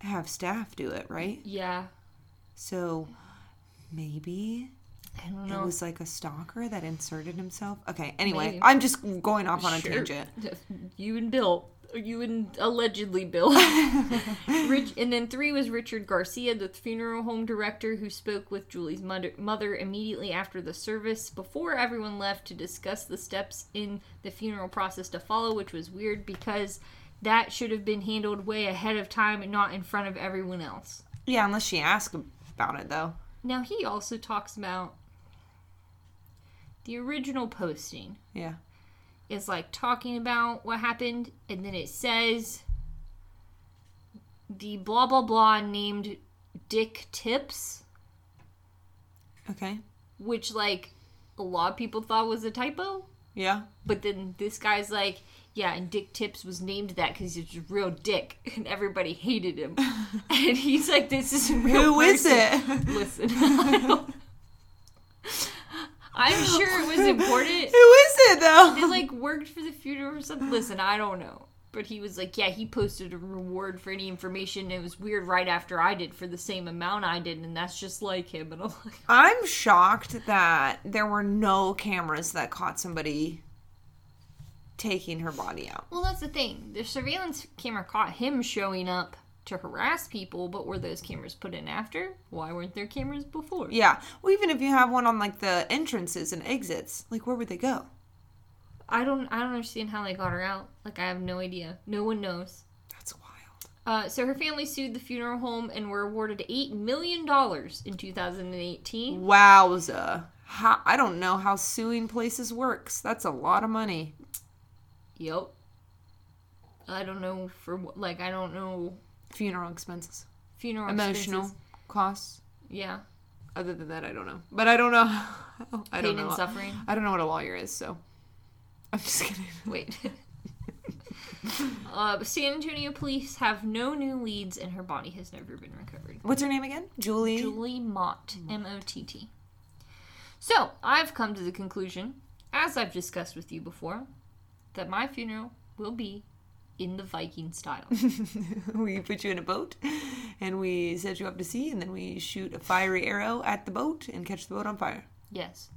Speaker 2: have staff do it, right?
Speaker 1: Yeah,
Speaker 2: So maybe
Speaker 1: I don't
Speaker 2: it was like a stalker that inserted himself. Okay. Anyway,
Speaker 1: Maybe.
Speaker 2: I'm just going off on a tangent. [laughs]
Speaker 1: You and Bill. You and allegedly Bill. [laughs] Rich, and then three was Richard Garcia, the funeral home director, who spoke with Julie's mother, mother immediately after the service, before everyone left, to discuss the steps in the funeral process to follow, which was weird because that should have been handled way ahead of time and not in front of everyone else.
Speaker 2: Yeah, unless she asked about it though.
Speaker 1: Now he also talks about the original posting.
Speaker 2: Yeah.
Speaker 1: is like talking about what happened, and then it says the blah blah blah named Dick Tips,
Speaker 2: Okay.
Speaker 1: which like a lot of people thought was a typo,
Speaker 2: Yeah.
Speaker 1: but then this guy's like, yeah, and Dick Tips was named that because he's a real dick, [laughs] and everybody hated him, [laughs] and he's like, this is a real
Speaker 2: Who is
Speaker 1: person.
Speaker 2: it?
Speaker 1: Listen, [laughs] I don't- I'm sure it was [laughs] important.
Speaker 2: Who is it though?
Speaker 1: it like worked for the funeral or something. Listen, I don't know. But he was like, yeah, he posted a reward for any information. It was weird right after I did for the same amount I did, and that's just like him. And I'm like, [laughs]
Speaker 2: I'm shocked that there were no cameras that caught somebody taking her body out.
Speaker 1: well, that's the thing. The surveillance camera caught him showing up to harass people, but were those cameras put in after? Why weren't there cameras before?
Speaker 2: Yeah. Well, even if you have one on like the entrances and exits, like where would they go?
Speaker 1: I don't, I don't understand how they got her out. Like, I have no idea. No one knows.
Speaker 2: That's wild.
Speaker 1: Uh, so her family sued the funeral home and were awarded eight million dollars in 2018.
Speaker 2: Wowza. How, I don't know how suing places works. That's a lot of money.
Speaker 1: Yep. I don't know for like I don't know
Speaker 2: Funeral expenses,
Speaker 1: funeral
Speaker 2: emotional
Speaker 1: expenses.
Speaker 2: costs.
Speaker 1: Yeah,
Speaker 2: Other than that, I don't know. But I don't know. [laughs] I don't
Speaker 1: pain
Speaker 2: know.
Speaker 1: and suffering.
Speaker 2: I don't know what a lawyer is, so I'm just kidding.
Speaker 1: Wait. [laughs] [laughs] uh, San Antonio police have no new leads, and her body has never been recovered.
Speaker 2: What's her name again? Julie.
Speaker 1: Julie Mott, M O T T. So I've come to the conclusion, as I've discussed with you before, that my funeral will be in the Viking style. [laughs]
Speaker 2: we put you in a boat and we set you up to sea and then we shoot a fiery arrow at the boat and catch the boat on fire.
Speaker 1: yes.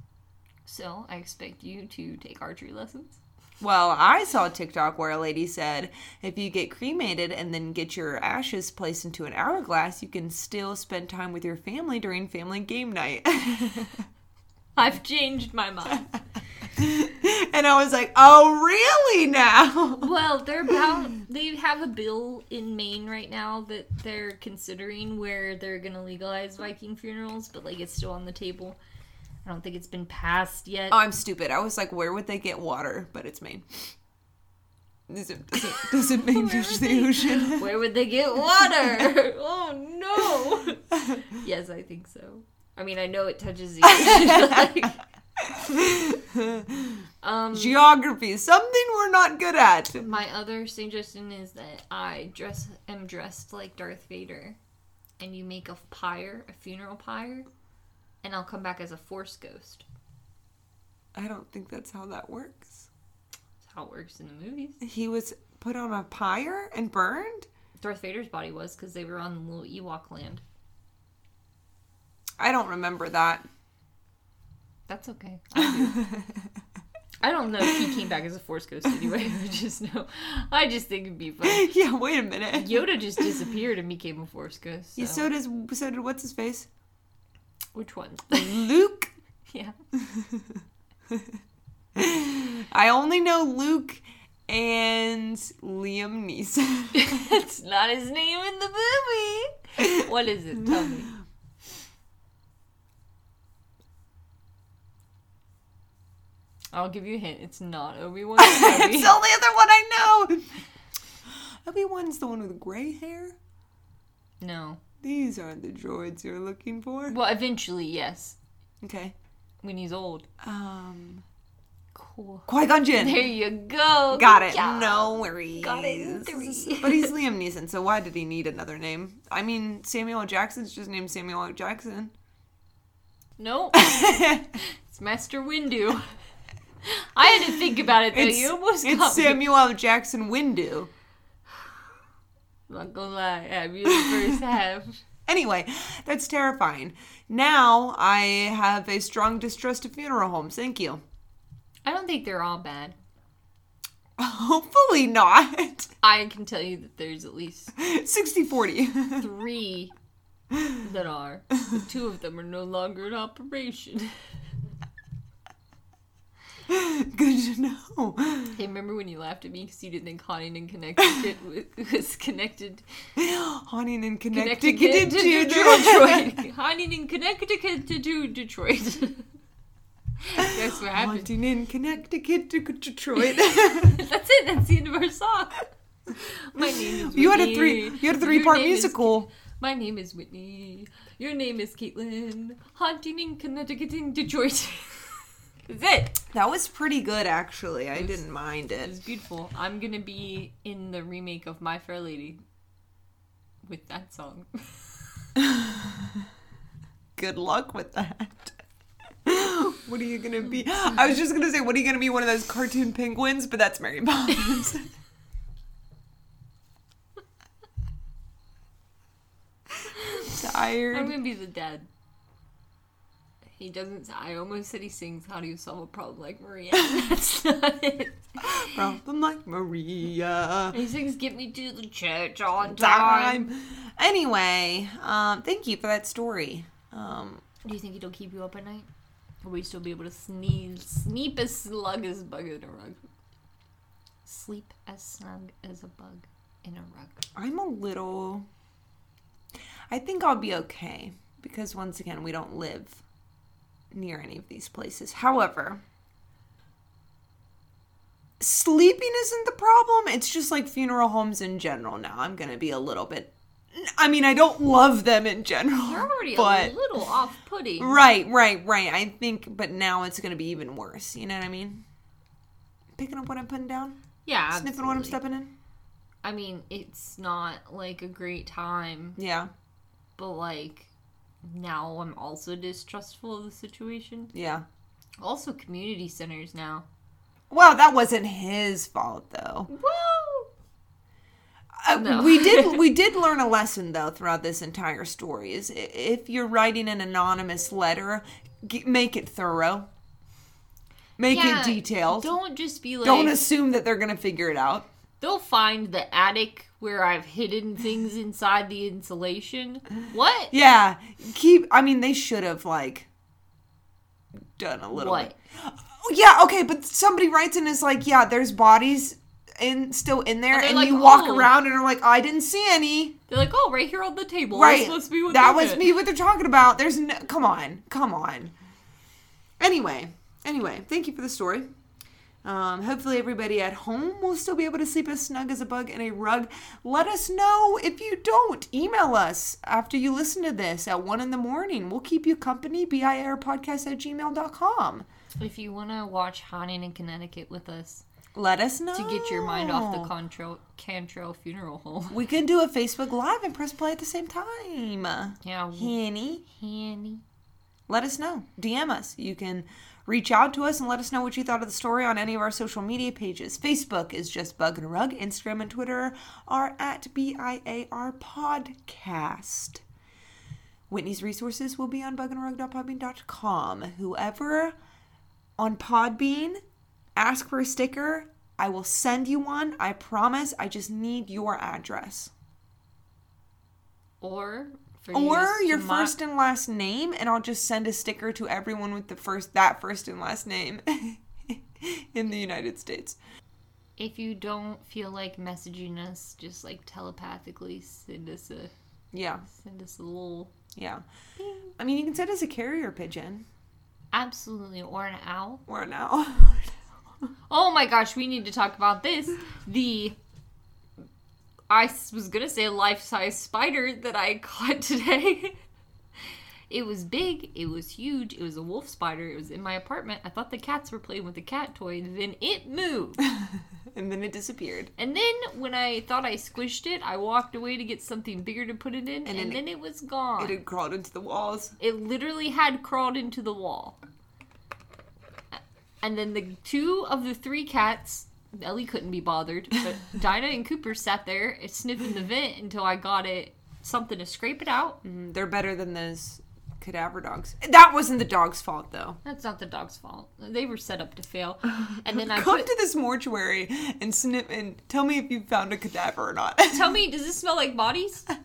Speaker 1: So I expect you to take archery lessons.
Speaker 2: Well, I saw a TikTok where a lady said if you get cremated and then get your ashes placed into an hourglass, you can still spend time with your family during family game night. [laughs]
Speaker 1: I've changed my mind. [laughs] [laughs]
Speaker 2: and I was like, oh, really now? [laughs]
Speaker 1: well, they're about they have a bill in Maine right now that they're considering where they're gonna legalize Viking funerals, but like it's still on the table. I don't think it's been passed yet.
Speaker 2: Oh, I'm stupid. I was like, where would they get water? But it's Maine. Does it, does it, does it [laughs] Maine touch the
Speaker 1: they-
Speaker 2: ocean?
Speaker 1: Where would they get water? oh no. yes, I think so. I mean, I know it touches the ocean. like, um,
Speaker 2: Geography, something we're not good at.
Speaker 1: my other suggestion is that I dress am dressed like Darth Vader, and you make a pyre, a funeral pyre, and I'll come back as a Force ghost.
Speaker 2: I don't think that's how that works.
Speaker 1: That's how it works in the movies.
Speaker 2: He was put on a pyre and burned?
Speaker 1: Darth Vader's body was because they were on little Ewok land.
Speaker 2: I don't remember that.
Speaker 1: That's okay. I do. [laughs] I don't know if he came back as a Force ghost anyway. [laughs] I just know. I just think it'd be fun. [laughs]
Speaker 2: yeah, wait a minute.
Speaker 1: Yoda just disappeared and became a Force ghost. So.
Speaker 2: Yeah, so does so did what's his face?
Speaker 1: Which one?
Speaker 2: Luke.
Speaker 1: yeah.
Speaker 2: I only know Luke and Liam Neeson.
Speaker 1: That's not his name in the movie. What is it? Tell me. I'll give you a hint. It's not Obi Wan. [laughs]
Speaker 2: it's the only other one I know. [laughs] Obi Wan's the one with gray hair.
Speaker 1: no.
Speaker 2: These aren't the droids you're looking for.
Speaker 1: Well, eventually, yes.
Speaker 2: Okay.
Speaker 1: When he's old.
Speaker 2: Um,
Speaker 1: Cool.
Speaker 2: Qui Gon Jinn.
Speaker 1: There you go.
Speaker 2: Got it.
Speaker 1: job.
Speaker 2: No worries.
Speaker 1: Got it three.
Speaker 2: but he's [laughs] Liam Neeson, so why did he need another name? I mean, Samuel Jackson's just named Samuel. Jackson.
Speaker 1: Nope. it's Master Windu. I had to think about it though.
Speaker 2: It's,
Speaker 1: you almost
Speaker 2: it's
Speaker 1: got me.
Speaker 2: Samuel L. Jackson Windu.
Speaker 1: Not gonna lie, I have you the first half. [laughs]
Speaker 2: Anyway, that's terrifying. Now I have a strong distrust of funeral homes. Thank you.
Speaker 1: I don't think they're all bad. [laughs]
Speaker 2: Hopefully not.
Speaker 1: I can tell you that there's at least
Speaker 2: 60 40.
Speaker 1: three that are. But two of them are no longer in operation. [laughs] [laughs]
Speaker 2: Good to know.
Speaker 1: Hey, remember when you laughed at me because you didn't think Huntington, Connecticut [laughs] wa- was connected,
Speaker 2: Haunting in
Speaker 1: Connecticut
Speaker 2: Connecticut
Speaker 1: to
Speaker 2: to
Speaker 1: Detroit? Huntington, [laughs] Connecticut to Detroit. That's what happened.
Speaker 2: Haunting in Connecticut to Detroit.
Speaker 1: That's it. That's the end of our song. My name is
Speaker 2: you had a three. You had a three part
Speaker 1: name is-
Speaker 2: musical.
Speaker 1: My name is Whitney. Your name is Caitlin. Haunting in Connecticut in Detroit. That's it.
Speaker 2: That was pretty good, actually. I didn't mind
Speaker 1: It was beautiful. I'm gonna be in the remake of My Fair Lady with that song. [laughs]
Speaker 2: Good luck with that. [laughs] What are you gonna be? I was just gonna say, what are you gonna be? One of those cartoon penguins, but that's Mary Poppins. [laughs]
Speaker 1: I'm
Speaker 2: Tired.
Speaker 1: gonna be the dad. He doesn't. I almost said he sings "How Do You Solve a Problem Like Maria." [laughs] That's not it.
Speaker 2: Problem like Maria.
Speaker 1: He sings "Get Me to the Church on Time."
Speaker 2: Time. Anyway, um, thank you for that story. Um,
Speaker 1: Do you think it'll keep you up at night? Or will you still be able to sneeze, sneep as slug as bug in a rug? Sleep as snug as a bug in a rug.
Speaker 2: I'm a little. I think I'll be okay because once again, we don't live near any of these places. However, sleeping isn't the problem. It's just like funeral homes in general now. I'm going to be a little bit. I mean, I don't love them in general.
Speaker 1: You're already
Speaker 2: but
Speaker 1: a little off-putting.
Speaker 2: Right, right, right. I think, but now it's going to be even worse. You know what I mean? Picking up what I'm putting down,
Speaker 1: Yeah,
Speaker 2: sniffing what I'm stepping in.
Speaker 1: I mean, it's not like a great time,
Speaker 2: Yeah,
Speaker 1: but like now I'm also distrustful of the situation.
Speaker 2: yeah.
Speaker 1: Also, community centers now.
Speaker 2: Well, that wasn't his fault though.
Speaker 1: Woo!
Speaker 2: Uh,
Speaker 1: No.
Speaker 2: we did [laughs] we did learn a lesson though throughout this entire story. Is if you're writing an anonymous letter, g- make it thorough. Make
Speaker 1: Yeah,
Speaker 2: it detailed. Don't,
Speaker 1: Don't just be like.
Speaker 2: Don't assume that they're gonna figure it out.
Speaker 1: They'll find the attic where I've hidden things [laughs] inside the insulation. What?
Speaker 2: Yeah, keep. I mean, they should have like done a little.
Speaker 1: What?
Speaker 2: Bit. Yeah, okay, but somebody writes and is like, yeah, there's bodies in still in there,
Speaker 1: And
Speaker 2: and,
Speaker 1: like,
Speaker 2: you walk
Speaker 1: "Oh."
Speaker 2: around and are like, I didn't see any.
Speaker 1: They're like, oh, right here on the table.
Speaker 2: Right,
Speaker 1: must be what
Speaker 2: that was
Speaker 1: did."
Speaker 2: me. What they're talking about? There's no. Come on, come on. Anyway, anyway, thank you for the story. Um, hopefully, everybody at home will still be able to sleep as snug as a bug in a rug. Let us know if you don't. Email us after you listen to this at 1 in the morning. We'll keep you company. BIARpodcast at gmail.com.
Speaker 1: If you want to watch Haunting in Connecticut with us
Speaker 2: Let us know.
Speaker 1: to get your mind off the Cantrell, Cantrell funeral home.
Speaker 2: We can do a Facebook Live and press play at the same time.
Speaker 1: Yeah,
Speaker 2: Henny.
Speaker 1: Hanny.
Speaker 2: Let us know. DM us. You can reach out to us and let us know what you thought of the story on any of our social media pages. Facebook is just Bug and Rug. Instagram and Twitter are at BIAR Podcast. Whitney's resources will be on bugandrug.podbean.com. Whoever on Podbean ask for a sticker, I will send you one. I promise. I just need your address.
Speaker 1: Or
Speaker 2: Or your
Speaker 1: mo-
Speaker 2: first and last name, and I'll just send a sticker to everyone with the first that first and last name [laughs] in the United States.
Speaker 1: If you don't feel like messaging us, just like telepathically send us a
Speaker 2: Yeah,
Speaker 1: send us a little
Speaker 2: yeah. I mean, you can send us a carrier pigeon
Speaker 1: absolutely or an owl.
Speaker 2: or an owl. [laughs]
Speaker 1: Oh my gosh, we need to talk about this. The I was gonna say a life size spider that I [laughs] caught today. it was big, it was huge, it was a wolf spider, it was in my apartment. I thought the cats were playing with the cat toy, then it moved. [laughs]
Speaker 2: and then it disappeared.
Speaker 1: and then when I thought I squished it, I walked away to get something bigger to put it in, and,
Speaker 2: then
Speaker 1: then,
Speaker 2: it-
Speaker 1: it was gone.
Speaker 2: It had crawled into the walls.
Speaker 1: It literally had crawled into the wall. And then the two of the three cats, Ellie couldn't be bothered, but [laughs] Dinah and Cooper sat there sniffing the vent until I got it something to scrape it out.
Speaker 2: Mm, They're better than those cadaver dogs. That wasn't the dog's fault, though.
Speaker 1: That's not the dog's fault. They were set up to fail. [laughs] And then I
Speaker 2: Come
Speaker 1: put.
Speaker 2: to this mortuary and sniff and tell me if you found a cadaver or not.
Speaker 1: Tell me, does this smell like bodies? [laughs]
Speaker 2: like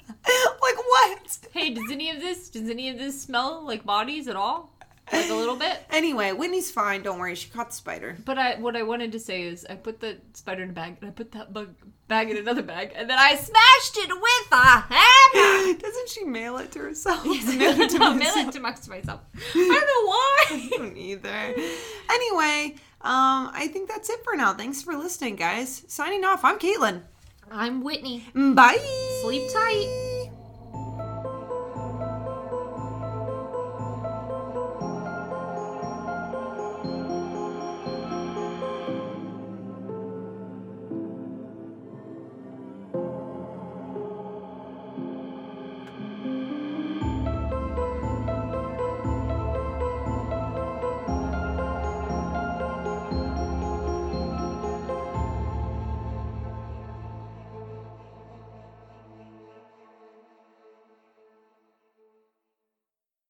Speaker 2: what?
Speaker 1: Hey, does any of this does any of this smell like bodies at all? Like a little bit?
Speaker 2: Anyway, Whitney's fine. Don't worry. She caught the spider.
Speaker 1: But I, what I wanted to say is, I put the spider in a bag, and I put that bug bag in another bag, and then I smashed it with a hammer. [laughs]
Speaker 2: Doesn't she mail it to herself?
Speaker 1: Yes, [laughs]
Speaker 2: Mail it to
Speaker 1: I'll [laughs] mail it to myself. I don't know why.
Speaker 2: I don't either. Anyway, um, I think that's it for now. Thanks for listening, guys. Signing off. I'm Caitlin.
Speaker 1: I'm Whitney.
Speaker 2: Bye.
Speaker 1: Sleep tight.